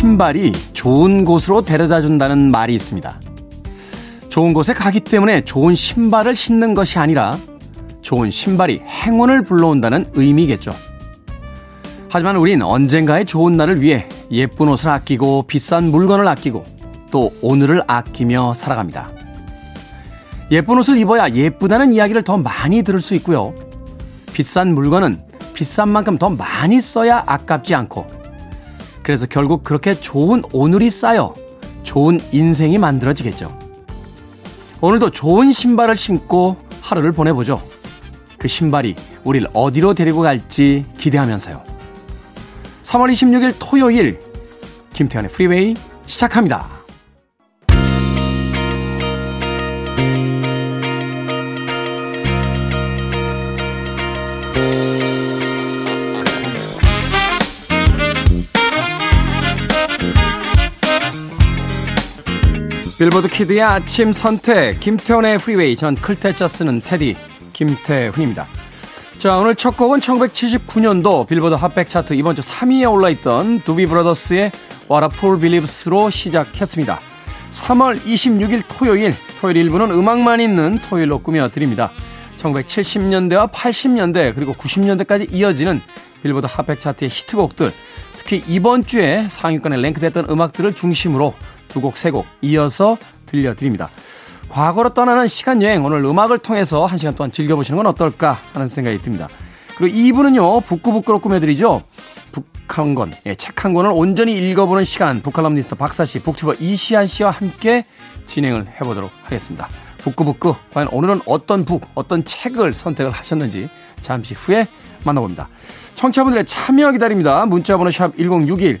신발이 좋은 곳으로 데려다 준다는 말이 있습니다. 좋은 곳에 가기 때문에 좋은 신발을 신는 것이 아니라 좋은 신발이 행운을 불러온다는 의미겠죠. 하지만 우린 언젠가의 좋은 날을 위해 예쁜 옷을 아끼고 비싼 물건을 아끼고 또 오늘을 아끼며 살아갑니다. 예쁜 옷을 입어야 예쁘다는 이야기를 더 많이 들을 수 있고요. 비싼 물건은 비싼 만큼 더 많이 써야 아깝지 않고 그래서 결국 그렇게 좋은 오늘이 쌓여 좋은 인생이 만들어지겠죠. 오늘도 좋은 신발을 신고 하루를 보내보죠. 그 신발이 우리를 어디로 데리고 갈지 기대하면서요. 3월 26일 토요일 김태현의 프리웨이 시작합니다. 빌보드 kid의 아침 선택 김태훈의 프리웨이 전 클 태 자 쓰는 태디 김태훈입니다. 자 오늘 첫 곡은 1979년도 빌보드 Hot백 차트 이번 주 3위에 올라있던 두비 브라더스의 What a Fool Believes로 시작했습니다. 3월 26일 토요일 토요일 1부는 음악만 있는 토요일로 꾸며드립니다. 1970년대와 80년대 그리고 90년대까지 이어지는 빌보드 Hot백 차트의 히트곡들 특히 이번 주에 상위권에 랭크됐던 음악들을 중심으로 두 곡, 세 곡 이어서 들려드립니다. 과거로 떠나는 시간 여행 오늘 음악을 통해서 한 시간 동안 즐겨보시는 건 어떨까 하는 생각이 듭니다. 그리고 2부는요 북구북구로 꾸며드리죠. 북한 권, 예, 책 한 권을 온전히 읽어보는 시간 북칼럼니스트 박사 씨, 북튜버 이시안 씨와 함께 진행을 해보도록 하겠습니다. 북구북구 과연 오늘은 어떤 북, 어떤 책을 선택을 하셨는지 잠시 후에 만나봅니다. 청취자분들의 참여 기다립니다. 문자번호 샵 1061,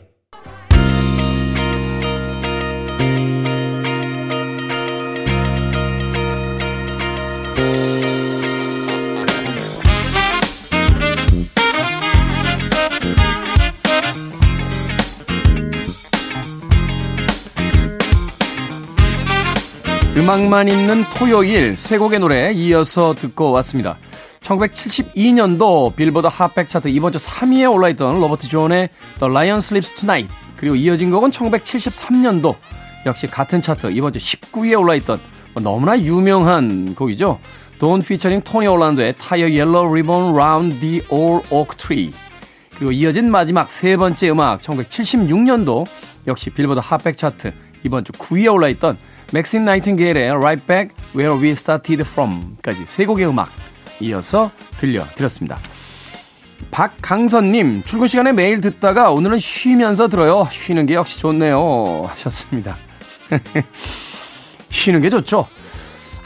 음악만 있는 토요일 세 곡의 노래 이어서 듣고 왔습니다. 1972년도 빌보드 Hot백 차트 이번 주 3위에 올라있던 로버트 존의 The Lion Sleeps Tonight 그리고 이어진 곡은 1973년도 역시 같은 차트 이번 주 19위에 올라있던 뭐 너무나 유명한 곡이죠. 돈 피처링 토니 올란도의 Tie a Yellow Ribbon Round the Old Oak Tree 그리고 이어진 마지막 세 번째 음악 1976년도 역시 빌보드 핫백 차트 이번 주 9위에 올라있던 맥신 나이팅게일의 Right Back Where We Started From까지 세 곡의 음악 이어서 들려드렸습니다. 박강선님, 출근 시간에 매일 듣다가 오늘은 쉬면서 들어요. 쉬는 게 역시 좋네요. 하셨습니다. 쉬는 게 좋죠.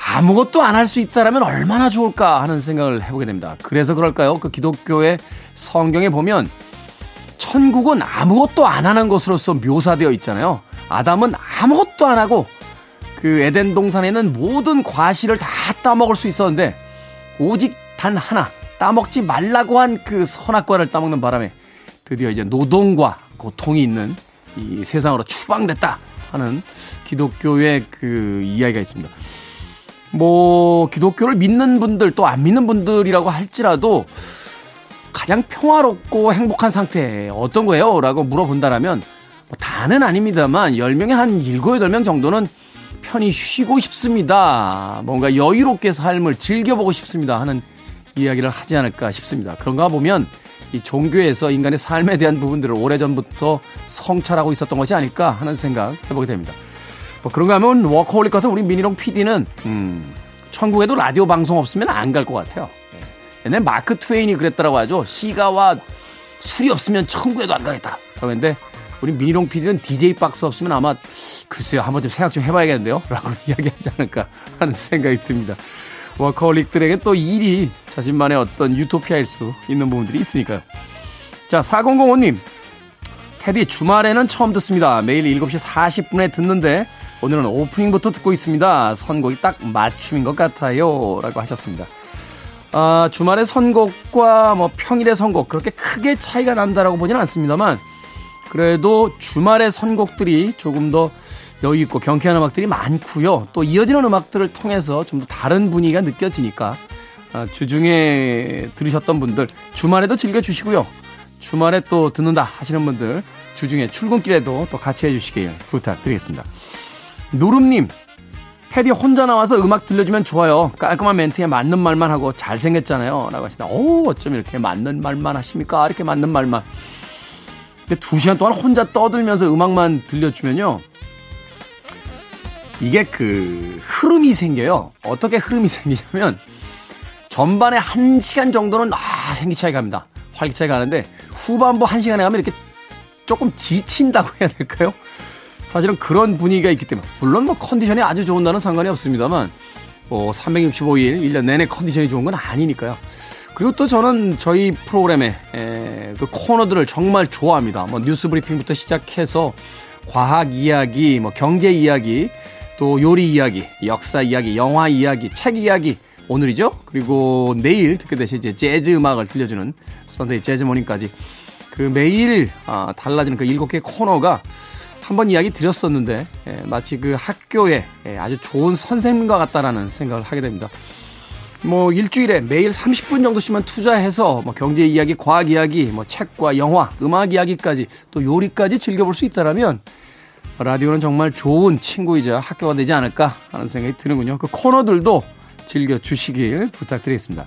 아무것도 안 할 수 있다라면 얼마나 좋을까 하는 생각을 해보게 됩니다. 그래서 그럴까요? 그 기독교의 성경에 보면 천국은 아무것도 안 하는 것으로서 묘사되어 있잖아요. 아담은 아무것도 안 하고 그 에덴 동산에는 모든 과실을 다 따먹을 수 있었는데 오직 단 하나 따먹지 말라고 한 그 선악과를 따먹는 바람에 드디어 이제 노동과 고통이 있는 이 세상으로 추방됐다 하는 기독교의 그 이야기가 있습니다. 뭐 기독교를 믿는 분들 또 안 믿는 분들이라고 할지라도 가장 평화롭고 행복한 상태 어떤 거예요? 라고 물어본다라면 뭐 다는 아닙니다만 10명에 한 7, 8명 정도는 편히 쉬고 싶습니다. 뭔가 여유롭게 삶을 즐겨보고 싶습니다. 하는 이야기를 하지 않을까 싶습니다. 그런가 보면 이 종교에서 인간의 삶에 대한 부분들을 오래전부터 성찰하고 있었던 것이 아닐까 하는 생각 해보게 됩니다. 뭐 그런가 하면 워커홀릭 같은 우리 미니롱 PD는 음, 천국에도 라디오 방송 없으면 안 갈 것 같아요. 예. 옛날 마크 트웨인이 그랬더라고 하죠. 시가와 술이 없으면 천국에도 안 가겠다. 그런데 우리 미니롱 PD는 DJ 박스 없으면 아마 글쎄요 한번 좀 생각 좀 해봐야겠는데요? 라고 이야기하지 않을까 하는 생각이 듭니다. 워커홀릭들에겐 또 일이 자신만의 어떤 유토피아일 수 있는 부분들이 있으니까요. 자 4005님. 테디 주말에는 처음 듣습니다. 매일 7시 40분에 듣는데 오늘은 오프닝부터 듣고 있습니다. 선곡이 딱 맞춤인 것 같아요. 라고 하셨습니다. 아, 주말의 선곡과 뭐 평일의 선곡 그렇게 크게 차이가 난다라고 보지는 않습니다만 그래도 주말의 선곡들이 조금 더 여유 있고 경쾌한 음악들이 많고요. 또 이어지는 음악들을 통해서 좀 더 다른 분위기가 느껴지니까 아, 주중에 들으셨던 분들 주말에도 즐겨주시고요. 주말에 또 듣는다 하시는 분들 주중에 출근길에도 또 같이 해주시길 부탁드리겠습니다. 누름님, 테디 혼자 나와서 음악 들려주면 좋아요. 깔끔한 멘트에 맞는 말만 하고 잘생겼잖아요. 라고 하시다. 오, 어쩜 이렇게 맞는 말만 하십니까? 이렇게 맞는 말만. 두 시간 동안 혼자 떠들면서 음악만 들려주면요. 이게 그 흐름이 생겨요. 어떻게 흐름이 생기냐면 전반에 한 시간 정도는 아 생기차이 갑니다. 활기차게 가는데 후반부 한 시간에 가면 이렇게 조금 지친다고 해야 될까요? 사실은 그런 분위기가 있기 때문에 물론 뭐 컨디션이 아주 좋은 날은 상관이 없습니다만 뭐 365일 1년 내내 컨디션이 좋은 건 아니니까요. 그리고 또 저는 저희 프로그램의 에, 그 코너들을 정말 좋아합니다. 뭐 뉴스 브리핑부터 시작해서 과학 이야기, 뭐 경제 이야기, 또 요리 이야기, 역사 이야기, 영화 이야기, 책 이야기 오늘이죠. 그리고 내일 듣게 되실 이제 재즈 음악을 들려주는 선데이 재즈 모닝까지 그 매일 아, 달라지는 그 일곱 개 코너가 한번 이야기 드렸었는데 예, 마치 그 학교에 예, 아주 좋은 선생님과 같다라는 생각을 하게 됩니다. 뭐 일주일에 매일 30분 정도씩만 투자해서 뭐 경제 이야기, 과학 이야기, 뭐 책과 영화, 음악 이야기까지 또 요리까지 즐겨볼 수 있다라면 라디오는 정말 좋은 친구이자 학교가 되지 않을까 하는 생각이 드는군요. 그 코너들도 즐겨주시길 부탁드리겠습니다.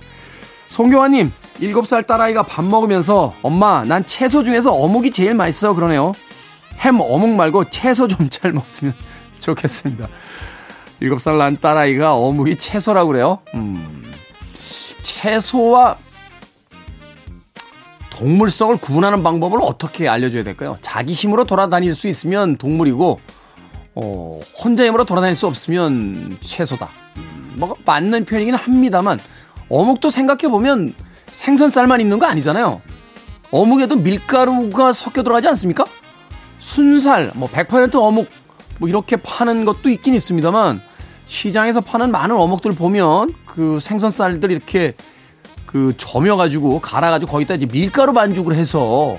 송교환님, 7살 딸아이가 밥 먹으면서 엄마, 난 채소 중에서 어묵이 제일 맛있어 그러네요. 햄 어묵 말고 채소 좀 잘 먹었으면 좋겠습니다. 7살 난 딸아이가 어묵이 채소라고 그래요? 음, 채소와 동물성을 구분하는 방법을 어떻게 알려줘야 될까요? 자기 힘으로 돌아다닐 수 있으면 동물이고, 어, 혼자 힘으로 돌아다닐 수 없으면 채소다. 음, 뭐, 맞는 표현이긴 합니다만, 어묵도 생각해보면 생선살만 있는 거 아니잖아요. 어묵에도 밀가루가 섞여 들어가지 않습니까? 순살, 뭐, 100% 어묵, 뭐, 이렇게 파는 것도 있긴 있습니다만, 시장에서 파는 많은 어묵들 보면 그 생선살들 이렇게 그 점여가지고 갈아가지고 거기다 이제 밀가루 반죽을 해서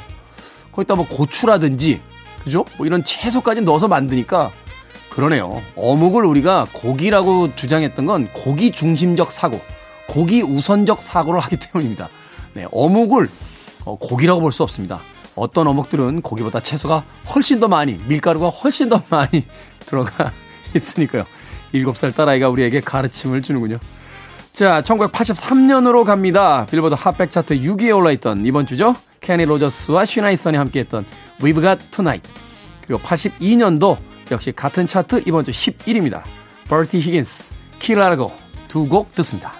거기다 뭐 고추라든지 그죠? 뭐 이런 채소까지 넣어서 만드니까 그러네요. 어묵을 우리가 고기라고 주장했던 건 고기 중심적 사고, 고기 우선적 사고를 하기 때문입니다. 네, 어묵을 어, 고기라고 볼 수 없습니다. 어떤 어묵들은 고기보다 채소가 훨씬 더 많이, 밀가루가 훨씬 더 많이 들어가 있으니까요. 7살 딸아이가 우리에게 가르침을 주는군요. 자, 1983년으로 갑니다. 빌보드 핫백 차트 6위에 올라있던 이번 주죠. 케니 로저스와 슈나이선이 함께했던 We've Got Tonight. 그리고 82년도 역시 같은 차트 이번 주 11위입니다. 버티 히긴스, 키라고 두 곡 듣습니다.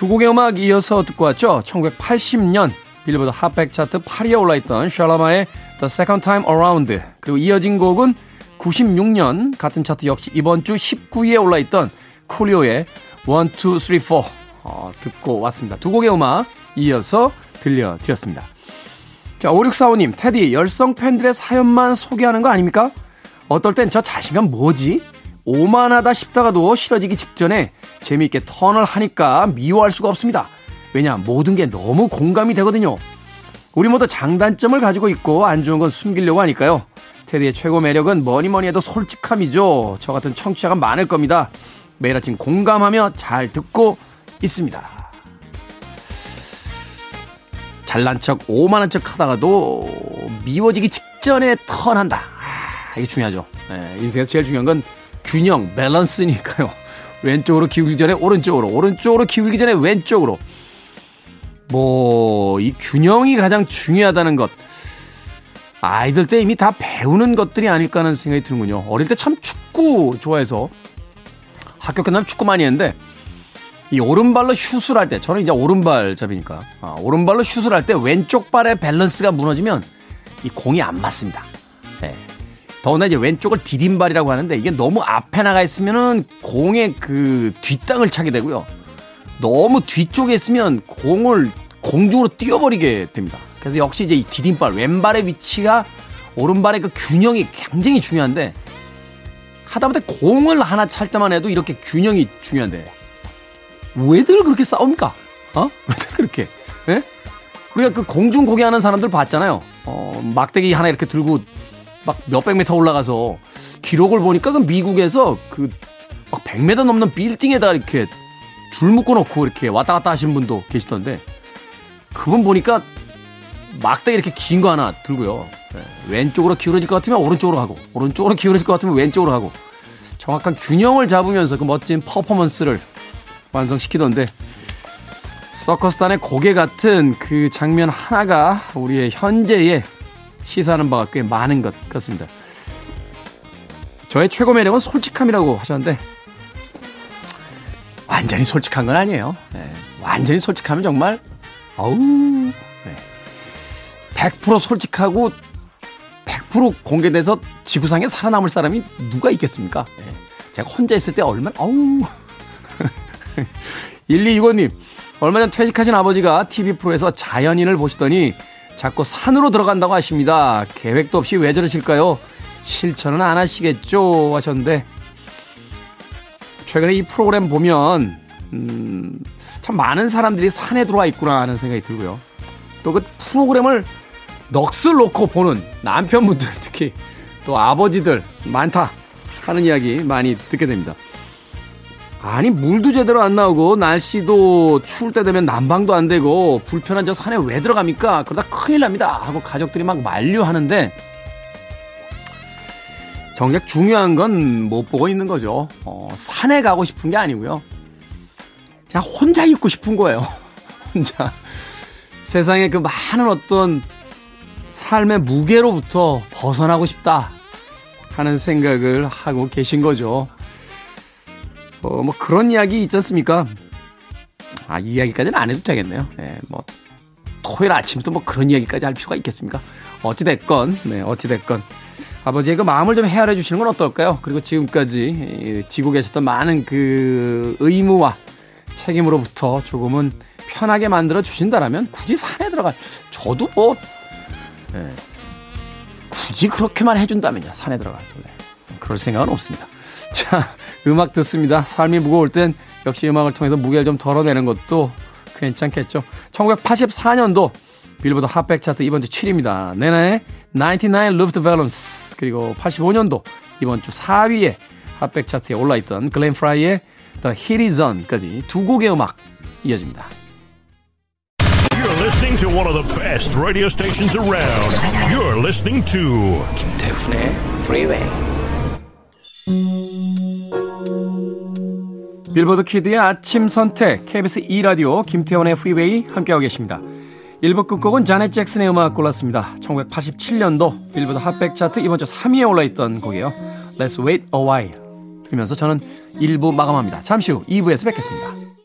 두 곡의 음악 이어서 듣고 왔죠. 1980년 빌보드 Hot백 차트 8위에 올라있던 샬라마의 The Second Time Around 그리고 이어진 곡은 96년 같은 차트 역시 이번 주 19위에 올라있던 쿨리오의 1, 2, 3, 4 어, 듣고 왔습니다. 두 곡의 음악 이어서 들려드렸습니다. 자, 5645님, 테디, 열성 팬들의 사연만 소개하는 거 아닙니까? 어떨 땐 저 자신감 뭐지? 오만하다 싶다가도 싫어지기 직전에 재미있게 턴을 하니까 미워할 수가 없습니다. 왜냐, 모든 게 너무 공감이 되거든요. 우리 모두 장단점을 가지고 있고 안 좋은 건 숨기려고 하니까요. 테디의 최고 매력은 뭐니 뭐니 해도 솔직함이죠. 저 같은 청취자가 많을 겁니다. 매일 아침 공감하며 잘 듣고 있습니다. 잘난 척, 오만한 척 하다가도 미워지기 직전에 턴한다. 아, 이게 중요하죠. 네, 인생에서 제일 중요한 건 균형, 밸런스니까요. 왼쪽으로 기울기 전에 오른쪽으로, 오른쪽으로 기울기 전에 왼쪽으로. 뭐, 이 균형이 가장 중요하다는 것. 아이들 때 이미 다 배우는 것들이 아닐까 하는 생각이 드는군요. 어릴 때 참 축구 좋아해서 학교 끝나면 축구 많이 했는데 이 오른발로 슛을 할 때 저는 이제 오른발 잡이니까 아, 오른발로 슛을 할 때 왼쪽 발의 밸런스가 무너지면 이 공이 안 맞습니다. 네. 더구나 이제 왼쪽을 디딤발이라고 하는데 이게 너무 앞에 나가 있으면은 공의 그 뒷땅을 차게 되고요. 너무 뒤쪽에 있으면 공을 공중으로 뛰어버리게 됩니다. 그래서 역시 이제 이 디딤발 왼발의 위치가 오른발의 그 균형이 굉장히 중요한데 하다못해 공을 하나 찰 때만 해도 이렇게 균형이 중요한데 왜들 그렇게 싸웁니까? 어? 왜들 그렇게? 예? 우리가 그 공중 공개하는 사람들 봤잖아요. 어, 막대기 하나 이렇게 들고 막 몇백 미터 올라가서 기록을 보니까 그 미국에서 그 막 100m 넘는 빌딩에다가 이렇게 줄 묶어 놓고 이렇게 왔다 갔다 하시는 분도 계시던데 그분 보니까 막대기 이렇게 긴 거 하나 들고요. 네. 왼쪽으로 기울어질 것 같으면 오른쪽으로 하고 오른쪽으로 기울어질 것 같으면 왼쪽으로 하고 정확한 균형을 잡으면서 그 멋진 퍼포먼스를 완성시키던데 서커스단의 고개 같은 그 장면 하나가 우리의 현재에 시사하는 바가 꽤 많은 것 같습니다. 저의 최고 매력은 솔직함이라고 하셨는데 완전히 솔직한 건 아니에요. 네. 완전히 솔직하면 정말 어우 네. 100% 솔직하고 100% 공개돼서 지구상에 살아남을 사람이 누가 있겠습니까? 네. 제가 혼자 있을 때 얼마나 어우 1265님 얼마 전 퇴직하신 아버지가 TV 프로에서 자연인을 보시더니 자꾸 산으로 들어간다고 하십니다. 계획도 없이 왜 저러실까요? 실천은 안 하시겠죠? 하셨는데 최근에 이 프로그램 보면 음, 참 많은 사람들이 산에 들어와 있구나 하는 생각이 들고요. 또 그 프로그램을 넋을 놓고 보는 남편분들 특히 또 아버지들 많다 하는 이야기 많이 듣게 됩니다. 아니 물도 제대로 안 나오고 날씨도 추울 때 되면 난방도 안 되고 불편한 저 산에 왜 들어갑니까? 그러다 큰일 납니다 하고 가족들이 막 만류하는데 정작 중요한 건 못 보고 있는 거죠. 어, 산에 가고 싶은 게 아니고요. 그냥 혼자 있고 싶은 거예요. 혼자 세상에 그 많은 어떤 삶의 무게로부터 벗어나고 싶다 하는 생각을 하고 계신 거죠. 어, 뭐 그런 이야기 있지 않습니까? 아, 이 이야기까지는 안 해도 되겠네요. 네, 뭐 토요일 아침부터 뭐 그런 이야기까지 할 필요가 있겠습니까? 어찌됐건, 네, 어찌됐건. 아버지의 그 마음을 좀 헤아려 주시는 건 어떨까요? 그리고 지금까지 지고 계셨던 많은 그 의무와 책임으로부터 조금은 편하게 만들어 주신다라면 굳이 산에 들어갈 저도 뭐 네, 굳이 그렇게만 해준다면요 산에 들어갈 네, 그럴 생각은 없습니다. 자 음악 듣습니다. 삶이 무거울 땐 역시 음악을 통해서 무게를 좀 덜어내는 것도 괜찮겠죠. 1984년도 빌보드 핫백 차트 이번 주 7위입니다. 네나의 99 Luft Balance 그리고 85년도 이번 주 4위에 핫백 차트에 올라있던 글렌 프라이의 The Heat Is On까지 두 곡의 음악 이어집니다. You're listening to one of the best radio stations around. You're listening to 김태훈의 Freeway. 빌보드 kid의 아침 선택 KBS 2라디오 김태훈의 프리웨이 함께하고 계십니다. 1부 끝곡은 자넷 잭슨의 음악 골랐습니다. 1987년도 빌보드 Hot백 차트 이번 주 3위에 올라있던 곡이에요. Let's wait a while. 들으면서 저는 1부 마감합니다. 잠시 후 2부에서 뵙겠습니다.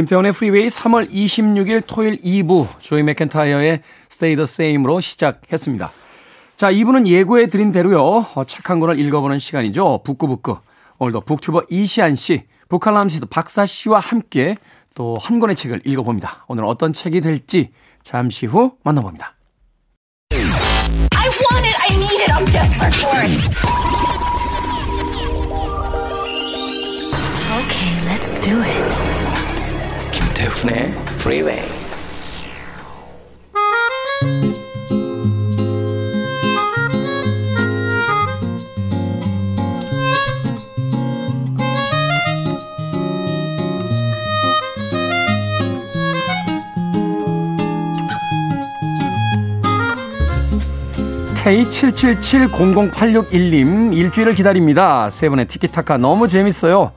김태훈의 프리웨이 3월 26일 토요일 2부 조이 매킨타이어의 Stay the Same으로 시작했습니다. 자, 2부는 예고해 드린 대로요. 어, 책 한 권을 읽어보는 시간이죠. 북구북구. 오늘도 북튜버 이시안 씨, 북칼럼니스트 박사 씨와 함께 또 한 권의 책을 읽어봅니다. 오늘 어떤 책이 될지 잠시 후 만나봅니다. Okay, let's do it. 김태훈의 Freeway. K77700861님 일주일을 기다립니다. 세 분의 티키타카 너무 재밌어요.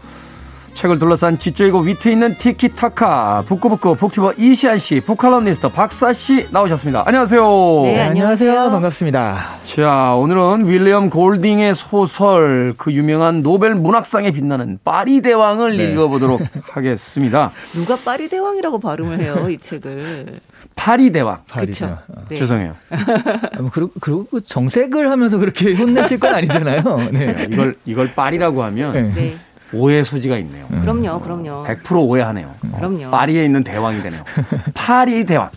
책을 둘러싼 지적이고 위트 있는 티키타카 북구북구 북튜버 이시안 씨, 북칼럼니스트 박사 씨 나오셨습니다. 안녕하세요. 네, 안녕하세요. 반갑습니다. 자, 오늘은 윌리엄 골딩의 소설 그 유명한 노벨 문학상에 빛나는 파리 대왕을 네. 읽어보도록 하겠습니다. 누가 파리 대왕이라고 발음을 해요, 이 책을. 파리 대왕. 그쵸. 네. 죄송해요. 아, 뭐 그리고, 그리고 그 정색을 하면서 그렇게 혼내실 건 아니잖아요. 네. 이걸 이걸 파리라고 하면 네. 네. 오해 소지가 있네요. 그럼요, 그럼요. 100% 오해하네요. 어, 그럼요. 파리에 있는 대왕이 되네요. 파리 대왕.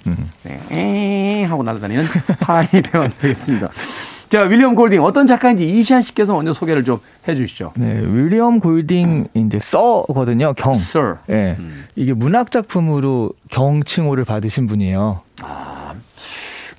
네, 에잉 하고 날아다니는 파리 대왕 되겠습니다. 자, 윌리엄 골딩 어떤 작가인지 이시안 씨께서 먼저 소개를 좀 해주시죠. 네, 윌리엄 골딩 이제 써거든요. 경. Sir. 예. 이게 문학 작품으로 경칭호를 받으신 분이에요.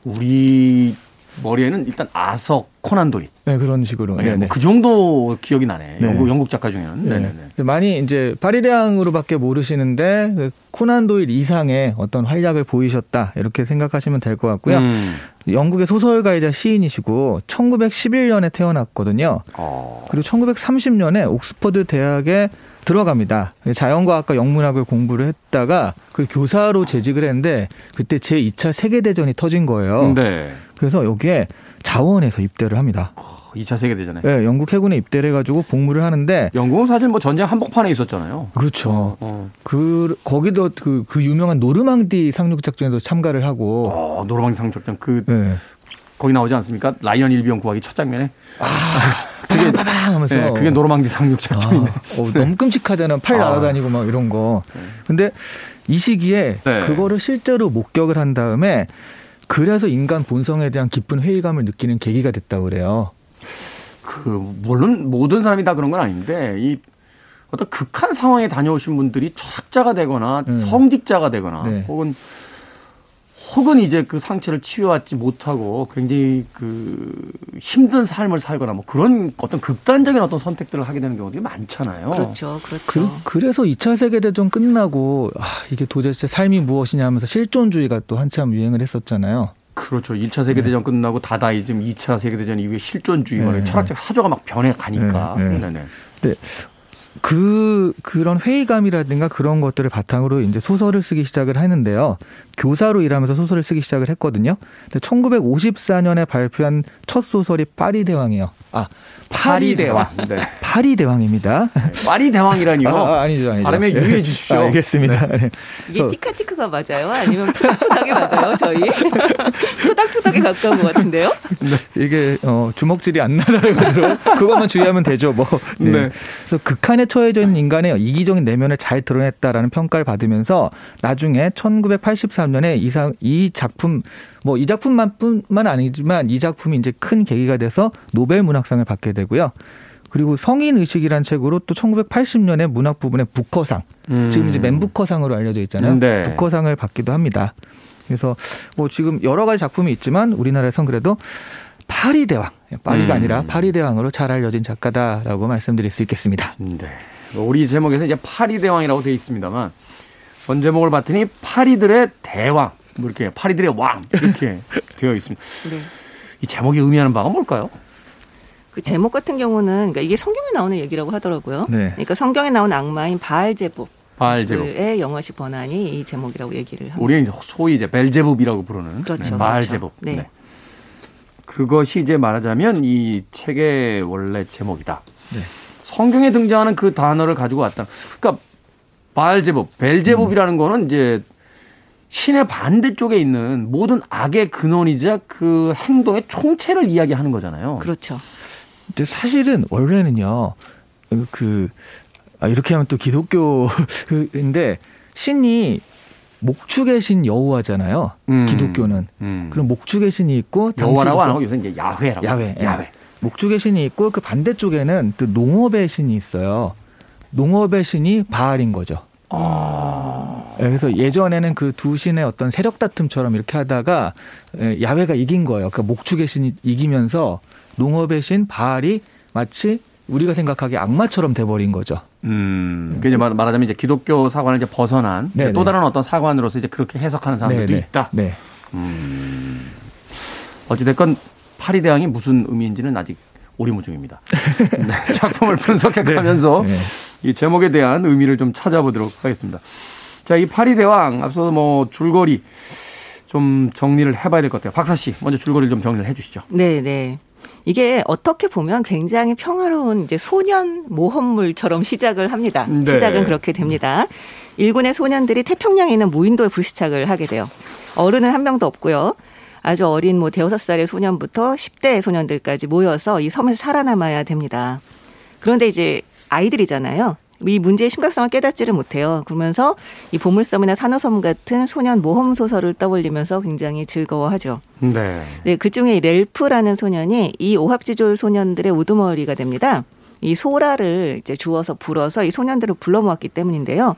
우리 머리에는 일단 아서 코난 도일. 네, 그런 식으로. 네, 네, 뭐 네. 그 정도 기억이 나네. 네. 영국 영국 작가 중에는. 네, 네. 네, 많이 이제 파리대왕으로밖에 모르시는데 그 코난 도일 이상의 어떤 활약을 보이셨다 이렇게 생각하시면 될 것 같고요. 음. 영국의 소설가이자 시인이시고 1911년에 태어났거든요. 어. 그리고 1930년에 옥스퍼드 대학에 들어갑니다. 자연과학과 영문학을 공부를 했다가 그 교사로 재직을 했는데 그때 제 2차 세계대전이 터진 거예요. 네. 그래서 여기에 자원에서 입대를 합니다. 2차 세계대전에. 네, 영국 해군에 입대를 해가지고 복무를 하는데 영국은 사실 뭐 전쟁 한복판에 있었잖아요. 그렇죠. 어, 그 거기도 그, 그 유명한 노르망디 상륙 작전에도 참가를 하고 어 노르망디 상륙작전 그 네. 거기 나오지 않습니까? 라이언 일병 구하기 첫 장면에. 빠방빠방 하면서 네, 그게 노르망디 상륙작전인데. 아, 어, 너무 끔찍하잖아. 팔 아. 날아다니고 막 이런 거. 근데 이 시기에 네. 그거를 실제로 목격을 한 다음에 그래서 인간 본성에 대한 깊은 회의감을 느끼는 계기가 됐다고 그래요. 그 물론 모든 사람이 다 그런 건 아닌데 이 어떤 극한 상황에 다녀오신 분들이 철학자가 되거나 음. 성직자가 되거나 네. 혹은 혹은 이제 그 상처를 치유하지 못하고 굉장히 그 힘든 삶을 살거나 뭐 그런 어떤 극단적인 어떤 선택들을 하게 되는 경우들이 많잖아요. 그렇죠, 그렇죠. 그, 그래서 2차 세계대전 끝나고 아, 이게 도대체 삶이 무엇이냐 하면서 실존주의가 또 한참 유행을 했었잖아요. 그렇죠. 1차 세계대전 끝나고 다다이즘 2차 세계대전 이후에 실존주의, 뭐 네. 철학적 사조가 막 변해 가니까. 네, 네. 네 네. 그 그런 회의감이라든가 그런 것들을 바탕으로 이제 소설을 쓰기 시작을 하는데요. 교사로 일하면서 소설을 쓰기 시작을 했거든요. 근데 1954년에 발표한 첫 소설이 파리 대왕이에요. 아, 파리 대왕. 네. 파리 대왕입니다. 파리 대왕이라니요. 아, 아, 니죠 아니죠. 발음에 네. 유의해 주십시오. 아, 알겠습니다. 네. 이게 그래서 티카티크가 맞아요? 아니면 투닥투닥이 맞아요, 저희? 투닥투닥에 가까운 것 같은데요? 이게 어, 주먹질이 안 나라고 그것만 주의하면 되죠. 뭐. 네. 네. 그래서 극한에 처해져 있는 인간의 이기적인 내면을 잘 드러냈다라는 평가를 받으면서 나중에 1983년에 이상 이 작품 뭐 이 작품만뿐만 아니지만 이 작품이 이제 큰 계기가 돼서 노벨 문학상을 받게 되고요. 그리고 성인 의식이란 책으로 또 1980년에 문학 부분의 부커상 음. 지금 이제 맨부커상으로 알려져 있잖아요. 네. 부커상을 받기도 합니다. 그래서 뭐 지금 여러 가지 작품이 있지만 우리나라에선 그래도 파리 대왕, 파리가 음. 아니라 파리 대왕으로 잘 알려진 작가다라고 말씀드릴 수 있겠습니다. 네. 우리 제목에서 이제 파리 대왕이라고 되어 있습니다만 본 제목을 봤더니 파리들의 대왕, 뭐 이렇게 파리들의 왕 이렇게 되어 있습니다. 네. 이 제목이 의미하는 바가 뭘까요? 그 제목 같은 경우는 그러니까 이게 성경에 나오는 얘기라고 하더라고요. 네. 그러니까 성경에 나오는 악마인 바알제북. 바알제북. 의 영어식 번안이 이 제목이라고 얘기를 합니다. 우리는 이제 소위 이제 벨제북이라고 부르는 그렇죠, 네, 바알제북. 그렇죠. 네. 그것이 이제 말하자면 이 책의 원래 제목이다. 네. 성경에 등장하는 그 단어를 가지고 왔다. 그러니까 바알제북, 벨제북이라는 음. 거는 이제 신의 반대쪽에 있는 모든 악의 근원이자 그 행동의 총체를 이야기하는 거잖아요. 그렇죠. 근데 사실은 원래는요, 그, 아, 이렇게 하면 또 기독교인데, 신이 목축의 신 여호와잖아요. 음. 기독교는. 음. 그럼 목축의 신이 있고, 여호와라고 안 하고 요새 이제 야훼라고. 야훼, 예. 야훼. 목축의 신이 있고, 그 반대쪽에는 또 농업의 신이 있어요. 농업의 신이 바알인 거죠. 예, 그래서 예전에는 그 두 신의 어떤 세력 다툼처럼 이렇게 하다가 예, 야훼가 이긴 거예요. 그러니까 목축의 신이 이기면서 농업의 신 바알이 마치 우리가 생각하기에 악마처럼 돼버린 거죠. 음, 그 이제 말- 말하자면 이제 기독교 사관을 이제 벗어난 네, 또 네. 다른 어떤 사관으로서 이제 그렇게 해석하는 사람들도 네, 네. 있다. 네. 어찌됐건 파리대왕이 무슨 의미인지는 아직 오리무중입니다. 네, 작품을 분석해가면서 네. 이 제목에 대한 의미를 좀 찾아보도록 하겠습니다. 자, 이 파리 대왕 앞서 뭐 줄거리 좀 정리를 해봐야 될 것 같아요. 박사 씨, 먼저 줄거리를 좀 정리를 해주시죠. 네, 네. 이게 어떻게 보면 굉장히 평화로운 이제 소년 모험물처럼 시작을 합니다. 네. 시작은 그렇게 됩니다. 일군의 소년들이 태평양에 있는 무인도에 불시착을 하게 돼요. 어른은 한 명도 없고요. 아주 어린 뭐 대여섯 살의 소년부터 10대 소년들까지 모여서 이 섬에서 살아남아야 됩니다. 그런데 이제 아이들이잖아요. 이 문제의 심각성을 깨닫지를 못해요. 그러면서 이 보물섬이나 산호섬 같은 소년 모험 소설을 떠올리면서 굉장히 즐거워하죠. 네. 네, 그 중에 이 렐프라는 소년이 이 오합지졸 소년들의 우두머리가 됩니다. 이 소라를 이제 주워서 불어서 이 소년들을 불러 모았기 때문인데요.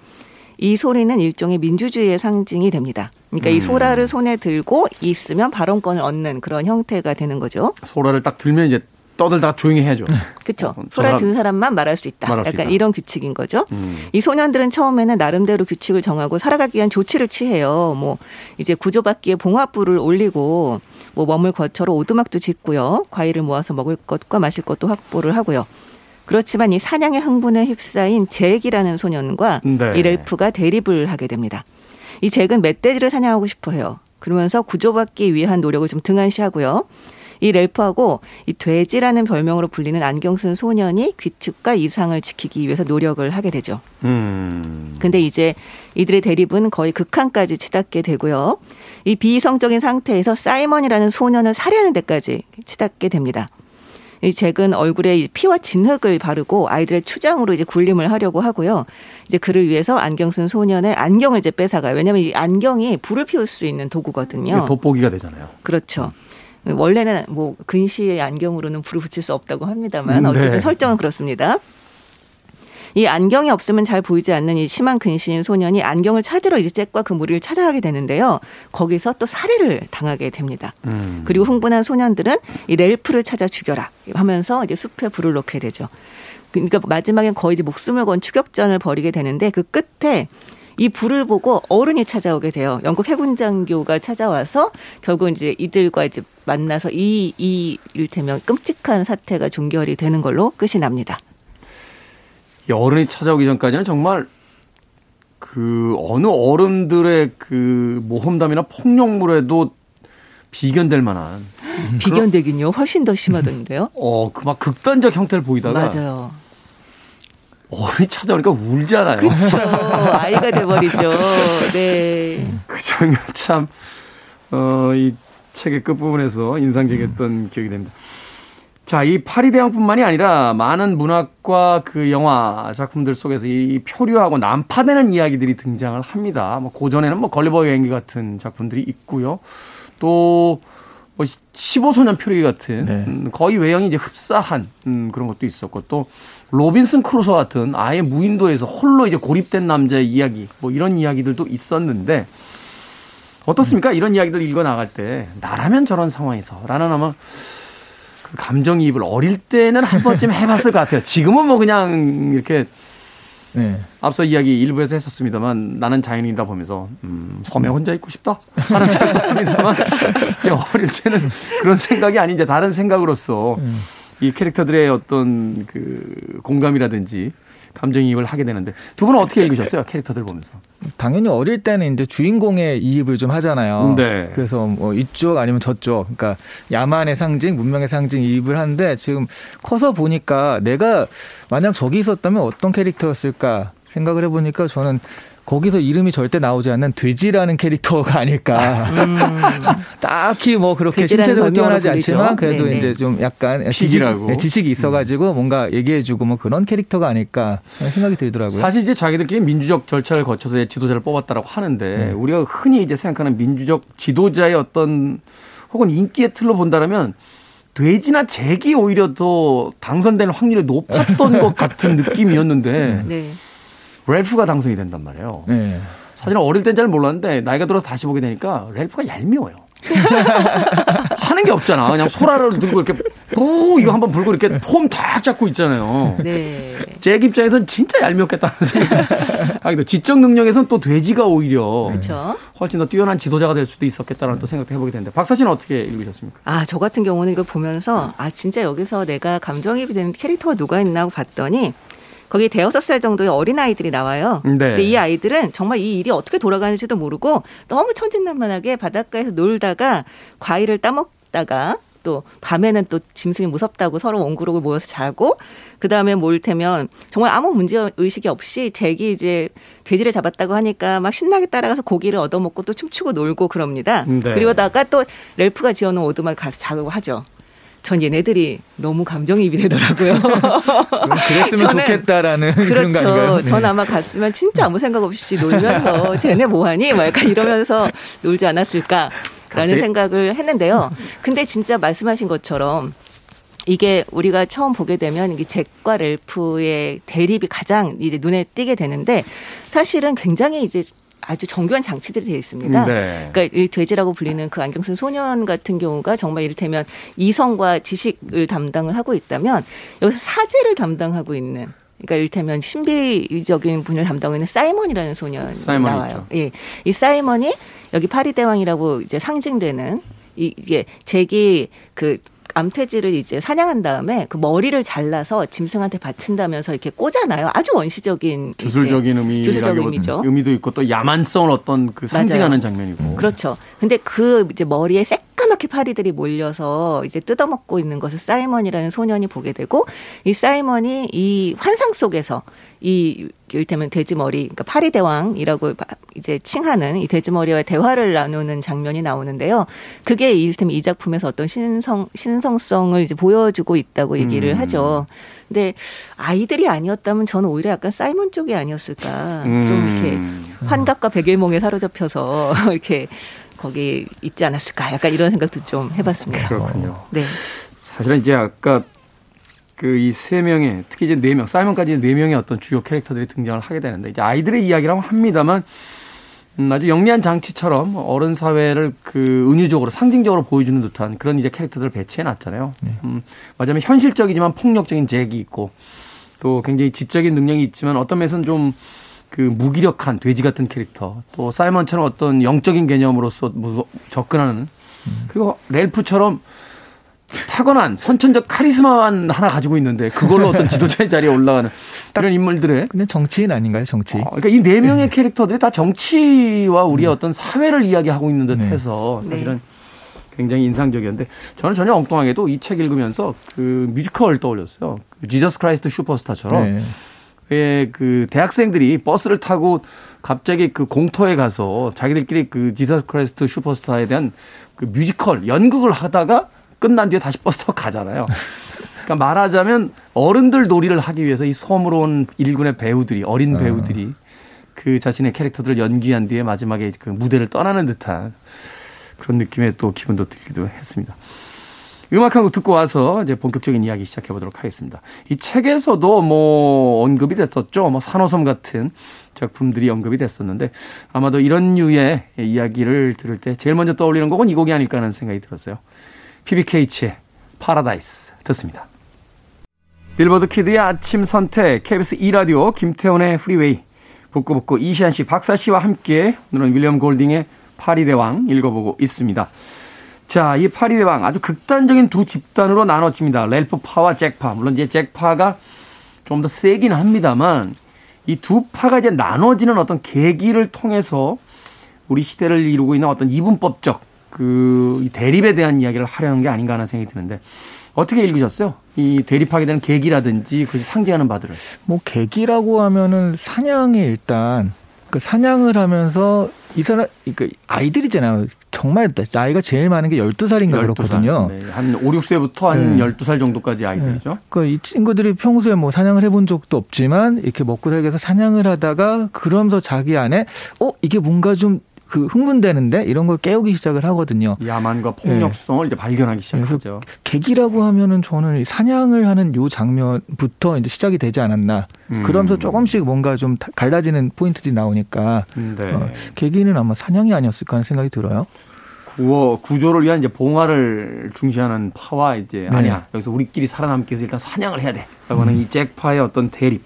이 소리는 일종의 민주주의의 상징이 됩니다. 그러니까 이 소라를 손에 들고 있으면 발언권을 얻는 그런 형태가 되는 거죠. 소라를 딱 들면 이제 떠들다가 조용히 해야죠. 그렇죠. 어, 저 소라 든 사람만 말할 수 있다. 말할 수 약간 있다. 이런 규칙인 거죠. 음. 이 소년들은 처음에는 나름대로 규칙을 정하고 살아가기 위한 조치를 취해요. 뭐 이제 구조받기에 봉화불을 올리고 뭐 머물 거처로 오두막도 짓고요. 과일을 모아서 먹을 것과 마실 것도 확보를 하고요. 그렇지만 이 사냥의 흥분에 휩싸인 잭이라는 소년과 네. 이 렐프가 대립을 하게 됩니다. 이 잭은 멧돼지를 사냥하고 싶어 해요. 그러면서 구조받기 위한 노력을 좀 등한시하고요. 이 렐프하고 이 돼지라는 별명으로 불리는 안경 쓴 소년이 규칙과 이상을 지키기 위해서 노력을 하게 되죠. 음. 근데 이제 이들의 대립은 거의 극한까지 치닫게 되고요. 이 비이성적인 상태에서 사이먼이라는 소년을 살해하는 데까지 치닫게 됩니다. 이 잭은 얼굴에 이 피와 진흙을 바르고 아이들의 추장으로 이제 굴림을 하려고 하고요. 이제 그를 위해서 안경 쓴 소년의 안경을 이제 뺏어가요. 왜냐하면 이 안경이 불을 피울 수 있는 도구거든요. 돋보기가 되잖아요. 그렇죠. 원래는 뭐 근시의 안경으로는 불을 붙일 수 없다고 합니다만 음, 네. 어쨌든 설정은 그렇습니다. 이 안경이 없으면 잘 보이지 않는 이 심한 근시인 소년이 안경을 찾으러 이제 잭과 그 무리를 찾아가게 되는데요. 거기서 또 살해를 당하게 됩니다. 음. 그리고 흥분한 소년들은 이 렐프를 찾아 죽여라 하면서 이제 숲에 불을 놓게 되죠. 그러니까 마지막엔 거의 이제 목숨을 건 추격전을 벌이게 되는데 그 끝에 이 불을 보고 어른이 찾아오게 돼요. 영국 해군 장교가 찾아와서 결국 이제 이들과 이제 만나서 이, 이 일테면 끔찍한 사태가 종결이 되는 걸로 끝이 납니다. 이 어른이 찾아오기 전까지는 정말 그 어느 어른들의 그 모험담이나 폭력물에도 비견될 만한 비견되긴요. 훨씬 더 심하던데요. 어 그 막 극단적 형태를 보이다가 맞아요. 어른이 찾아오니까 울잖아요. 그렇죠. 아이가 돼버리죠. 네. 그 장면 참, 어, 이 책의 끝부분에서 인상적이었던 기억이 됩니다. 자, 이 파리대왕뿐만이 아니라 많은 문학과 그 영화 작품들 속에서 이 표류하고 난파되는 이야기들이 등장을 합니다. 뭐 고전에는 뭐 걸리버 여행기 같은 작품들이 있고요. 또, 뭐 15소년 표류기 같은 네. 음, 거의 외형이 이제 흡사한 음, 그런 것도 있었고 또 로빈슨 크루소 같은 아예 무인도에서 홀로 이제 고립된 남자의 이야기 뭐 이런 이야기들도 있었는데 어떻습니까? 이런 이야기들 읽어 나갈 때 나라면 저런 상황에서라는 아마 그 감정이입을 어릴 때는 한 번쯤 해봤을 것 같아요. 지금은 뭐 그냥 이렇게 네. 앞서 이야기 1부에서 했었습니다만 나는 자연이다 보면서 음, 섬에 혼자 있고 싶다 하는 생각도 합니다만 어릴 때는 그런 생각이 아닌 이제 다른 생각으로서 이 캐릭터들의 어떤 그 공감이라든지 감정이입을 하게 되는데 두 분은 어떻게 읽으셨어요? 캐릭터들 보면서. 당연히 어릴 때는 이제 주인공의 이입을 좀 하잖아요. 네. 그래서 뭐 이쪽 아니면 저쪽, 그러니까 야만의 상징, 문명의 상징 이입을 하는데 지금 커서 보니까 내가 만약 저기 있었다면 어떤 캐릭터였을까 생각을 해보니까 저는 거기서 이름이 절대 나오지 않는 돼지라는 캐릭터가 아닐까. 딱히 뭐 그렇게 음. 신체적으로 뛰어나지. 않지만 그래도 네네. 이제 좀 약간 픽이라고. 지식, 네, 지식이 있어가지고 뭔가 얘기해주고 뭐 그런 캐릭터가 아닐까 생각이 들더라고요. 사실 이제 자기들끼리 민주적 절차를 거쳐서 지도자를 뽑았다라고 하는데 우리가 흔히 이제 생각하는 민주적 지도자의 어떤 혹은 인기의 틀로 본다라면 돼지나 잭이 오히려 더 당선될 확률이 높았던 것 같은 느낌이었는데 네. 렐프가 당선이 된단 말이에요. 네. 사실은 어릴 땐 잘 몰랐는데 나이가 들어서 다시 보게 되니까 렐프가 얄미워요. 하는 게 없잖아. 그냥 소라를 들고 이렇게 뿌 이거 한번 불고 이렇게 폼 탁 잡고 있잖아요. 네. 잭 입장에선 진짜 얄미웠겠다는 생각이 하기도 지적 능력에선 또 돼지가 오히려 그렇죠. 훨씬 더 뛰어난 지도자가 될 수도 있었겠다라는 또 생각도 해보게 되는데 박사 씨는 어떻게 읽으셨습니까? 아, 저 같은 경우는 이걸 보면서 아, 진짜 여기서 내가 감정이입이 되는 캐릭터가 누가 있나 하고 봤더니 거기 대여섯 살 정도의 어린 아이들이 나와요. 네. 근데 이 아이들은 정말 이 일이 어떻게 돌아가는지도 모르고 너무 천진난만하게 바닷가에서 놀다가 과일을 따먹다가 또 밤에는 또 짐승이 무섭다고 서로 원그룹을 모여서 자고 그 다음에 모일 테면 정말 아무 문제 의식이 없이 잭이 이제 돼지를 잡았다고 하니까 막 신나게 따라가서 고기를 얻어먹고 또 춤추고 놀고 그럽니다. 네. 그리고다가 또 렐프가 지어놓은 오두막 가서 자고 하죠. 전 얘네들이 너무 감정이입이 되더라고요. 그랬으면 저는 좋겠다라는 그런? 그렇죠. 네. 전 아마 갔으면 진짜 아무 생각 없이 놀면서 쟤네 뭐하니? 막 약간 이러면서 놀지 않았을까라는 갑자기? 생각을 했는데요. 근데 진짜 말씀하신 것처럼 이게 우리가 처음 보게 되면 이게 잭과 렐프의 대립이 가장 이제 눈에 띄게 되는데 사실은 굉장히 이제 아주 정교한 장치들이 되어 있습니다. 네. 그러니까 이 돼지라고 불리는 그 안경 쓴 소년 같은 경우가 정말 이를테면 이성과 지식을 담당을 하고 있다면 여기서 사제를 담당하고 있는 그러니까 이를테면 신비적인 분을 담당하고 있는 사이먼이라는 소년이 사이먼 나와요. 있죠. 예. 이 사이먼이 여기 파리 대왕이라고 이제 상징되는 이- 이게 잭이 그 암퇴지를 이제 사냥한 다음에 그 머리를 잘라서 짐승한테 바친다면서 이렇게 꽂아놔요. 아주 원시적인 주술적인 의미죠. 의미도 있고 또 야만성을 어떤 그 상징하는 장면이고. 그렇죠. 근데 그 이제 머리에 새까맣게 파리들이 몰려서 이제 뜯어먹고 있는 것을 사이먼이라는 소년이 보게 되고 이 사이먼이 이 환상 속에서 이 이를테면 돼지머리, 그러니까 파리 대왕이라고 바- 이제 칭하는 이 돼지머리와 대화를 나누는 장면이 나오는데요. 그게 이를테면 이 작품에서 어떤 신성 신성성을 이제 보여주고 있다고 얘기를 음. 하죠. 근데 아이들이 아니었다면 저는 오히려 약간 사이먼 쪽이 아니었을까. 좀 이렇게 음. 환각과 백일몽에 사로잡혀서 이렇게 거기 있지 않았을까 약간 이런 생각도 좀 해봤습니다. 그렇군요. 네, 사실은 이제 아까 그 이 세 명의 특히 이제 네 명, 사이먼까지 네 명의 어떤 주요 캐릭터들이 등장을 하게 되는데 이제 아이들의 이야기라고 합니다만 음, 아주 영리한 장치처럼 어른 사회를 그 은유적으로 상징적으로 보여주는 듯한 그런 이제 캐릭터들을 배치해 놨잖아요. 음, 맞으면 현실적이지만 폭력적인 잭이 있고 또 굉장히 지적인 능력이 있지만 어떤 면에서는 좀 그 무기력한 돼지 같은 캐릭터 또 사이먼처럼 어떤 영적인 개념으로서 접근하는 그리고 렐프처럼 타고난 선천적 카리스마만 하나 가지고 있는데 그걸로 어떤 지도자의 자리에 올라가는 이런 인물들의 근데 정치인 아닌가요, 정치? 어, 그러니까 이 네 명의 캐릭터들이 다 정치와 우리의 어떤 사회를 이야기하고 있는 듯해서 네. 사실은 굉장히 인상적이었는데 저는 전혀 엉뚱하게도 이 책 읽으면서 그 뮤지컬 떠올렸어요. 그 Jesus Christ Superstar처럼 네. 왜그 대학생들이 버스를 타고 갑자기 그 공터에 가서 자기들끼리 그 Jesus Christ Superstar에 대한 그 뮤지컬 연극을 하다가 끝난 뒤에 다시 버스 타고 가잖아요. 그러니까 말하자면 어른들 놀이를 하기 위해서 이 섬으로 온 일군의 배우들이 어린 배우들이 그 자신의 캐릭터들을 연기한 뒤에 마지막에 그 무대를 떠나는 듯한 그런 느낌의 또 기분도 들기도 했습니다. 음악 한 곡 듣고 와서 이제 본격적인 이야기 시작해 보도록 하겠습니다. 이 책에서도 뭐 언급이 됐었죠. 뭐 산호섬 같은 작품들이 언급이 됐었는데 아마도 이런 류의 이야기를 들을 때 제일 먼저 떠올리는 곡은 이 곡이 아닐까 하는 생각이 들었어요. 피비 케이츠의 Paradise 듣습니다. 빌보드 키드의 아침 선택 KBS 2라디오 김태훈의 프리웨이 북구북구 이시안 씨 박사 씨와 함께 오늘은 윌리엄 골딩의 파리 대왕 읽어보고 있습니다. 자, 이 파리 대왕 아주 극단적인 두 집단으로 나눠집니다. 렐프 파와 잭파. 물론 이제 잭파가 좀 더 세긴 합니다만 이 두 파가 이제 나눠지는 어떤 계기를 통해서 우리 시대를 이루고 있는 어떤 이분법적 그이 대립에 대한 이야기를 하려는 게 아닌가 하는 생각이 드는데 어떻게 읽으셨어요? 이 대립하게 되는 계기라든지 그 상징하는 바들을. 뭐 계기라고 하면은 사냥에 일단 그 사냥을 하면서 이 사람 그 아이들이잖아요. 정말 나이가 제일 많은 게 12살인가 12살. 그렇거든요. 네, 한 5, 6세부터 한 네. 12살 정도까지 아이들이죠. 그러니까 이 친구들이 평소에 뭐 사냥을 해본 적도 없지만 이렇게 먹고 살기 위해서 사냥을 하다가 그러면서 자기 안에 어 이게 뭔가 좀 그 흥분되는데 이런 걸 깨우기 시작을 하거든요. 야만과 폭력성을 이제 발견하기 시작하죠. 계기라고 하면은 저는 이 사냥을 하는 요 장면부터 이제 시작이 되지 않았나. 음. 그러면서 조금씩 뭔가 좀 다- 갈라지는 포인트들이 나오니까 네. 어, 계기는 아마 사냥이 아니었을까 하는 생각이 들어요. 우어 구조를 위한 이제 봉화를 중시하는 파와 이제 네. 아니야 여기서 우리끼리 살아남기 위해서 일단 사냥을 해야 돼라고 하는 이 잭파의 어떤 대립.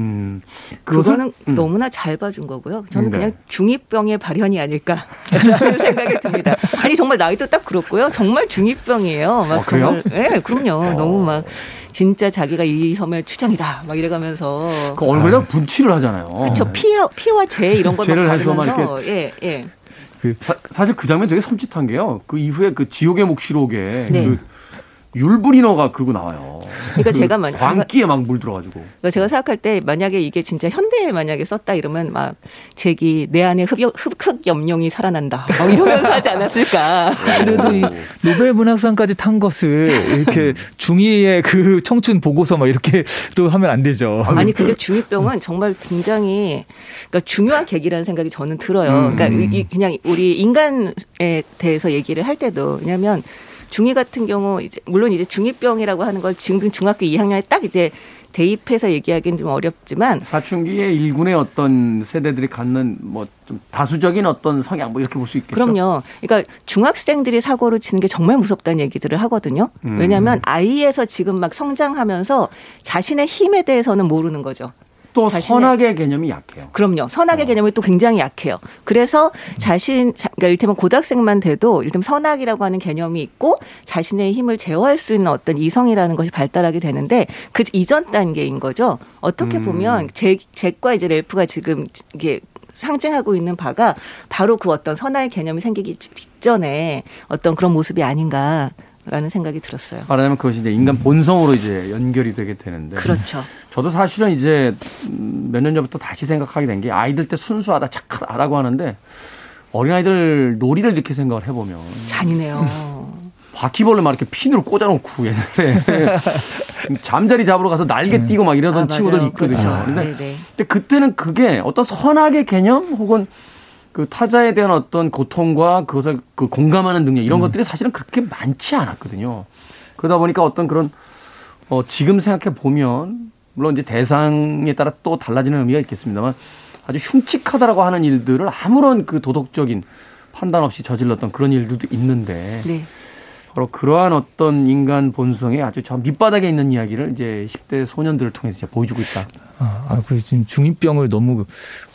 음 그것은 그거는 음. 너무나 잘 봐준 거고요. 저는 네. 그냥 중이병의 발현이 아닐까라는 생각이 듭니다. 아니 정말 나이도 딱 그렇고요. 정말 중이병이에요. 막 어, 그래요? 정말, 네, 그럼요. 너무 막 진짜 자기가 이 섬의 추장이다 막 이래가면서 그 얼굴에다 분칠을 하잖아요. 저 피와 피와 재 이런 거 재를 해서 막 바르면서 예 예. 사, 실그 장면 되게 섬찟한 게요. 그 이후에 그 지옥의 묵시록에 네. 그 율브리너가 그러고 나와요. 그러니까 그 제가 만- 광기에 막 물 들어가지고. 그러니까 제가 생각할 때 만약에 이게 진짜 현대에 만약에 썼다 이러면 막 잭이 내 안에 흡, 흡, 흑 염룡이 살아난다 막 이러면서 하지 않았을까. 그래도 이 노벨 문학상까지 탄 것을 이렇게 중이의 그 청춘 보고서 막 이렇게로 하면 안 되죠. 아니 근데 중이병은 정말 굉장히 그러니까 중요한 계기라는 생각이 저는 들어요. 음. 그러니까 이- 이 그냥 우리 인간에 대해서 얘기를 할 때도 왜냐하면 중이 같은 경우 이제 물론 이제 중이병이라고 하는 걸 지금 중학교 2학년에 딱 이제 대입해서 얘기하기는 좀 어렵지만 사춘기의 일군의 어떤 세대들이 갖는 뭐 좀 다수적인 어떤 성향 뭐 이렇게 볼 수 있겠죠. 그럼요. 그러니까 중학생들이 사고를 치는 게 정말 무섭다는 얘기들을 하거든요. 음. 왜냐하면 아이에서 지금 막 성장하면서 자신의 힘에 대해서는 모르는 거죠. 또 선악의 개념이 약해요. 그럼요. 어. 선악의 개념이 또 굉장히 약해요. 그래서 자신, 자- 그러니까 이를테면 고등학생만 돼도 일테면 선악이라고 하는 개념이 있고 자신의 힘을 제어할 수 있는 어떤 이성이라는 것이 발달하게 되는데 그 이전 단계인 거죠. 어떻게 음. 보면 제, 잭과 이제 렐프가 지금 이게 상징하고 있는 바가 바로 그 어떤 선악의 개념이 생기기 직전에 어떤 그런 모습이 아닌가 라는 생각이 들었어요. 말하자면 그것이 이제 인간 본성으로 이제 연결이 되게 되는데. 그렇죠. 저도 사실은 이제 몇 년 전부터 다시 생각하게 된 게 아이들 때 순수하다 착하다라고 하는데 어린아이들 놀이를 이렇게 생각을 해보면 잔인해요. 바퀴벌레 막 이렇게 핀으로 꽂아놓고 옛날에 잠자리 잡으러 가서 날개 띄고 막 이러던 아, 친구들. 있거든요. 그렇죠. 근데, 네네. 근데 그때는 그게 어떤 선악의 개념 혹은 그 타자에 대한 어떤 고통과 그것을 그 공감하는 능력 이런 것들이 사실은 그렇게 많지 않았거든요. 그러다 보니까 어떤 그런 어 지금 생각해 보면 물론 이제 대상에 따라 또 달라지는 의미가 있겠습니다만 아주 흉측하다라고 하는 일들을 아무런 그 도덕적인 판단 없이 저질렀던 그런 일들도 있는데 네. 바로 그러한 어떤 인간 본성의 아주 저 밑바닥에 있는 이야기를 이제 10대 소년들을 통해서 이제 보여주고 있다. 아, 아, 그 지금 중이병을 너무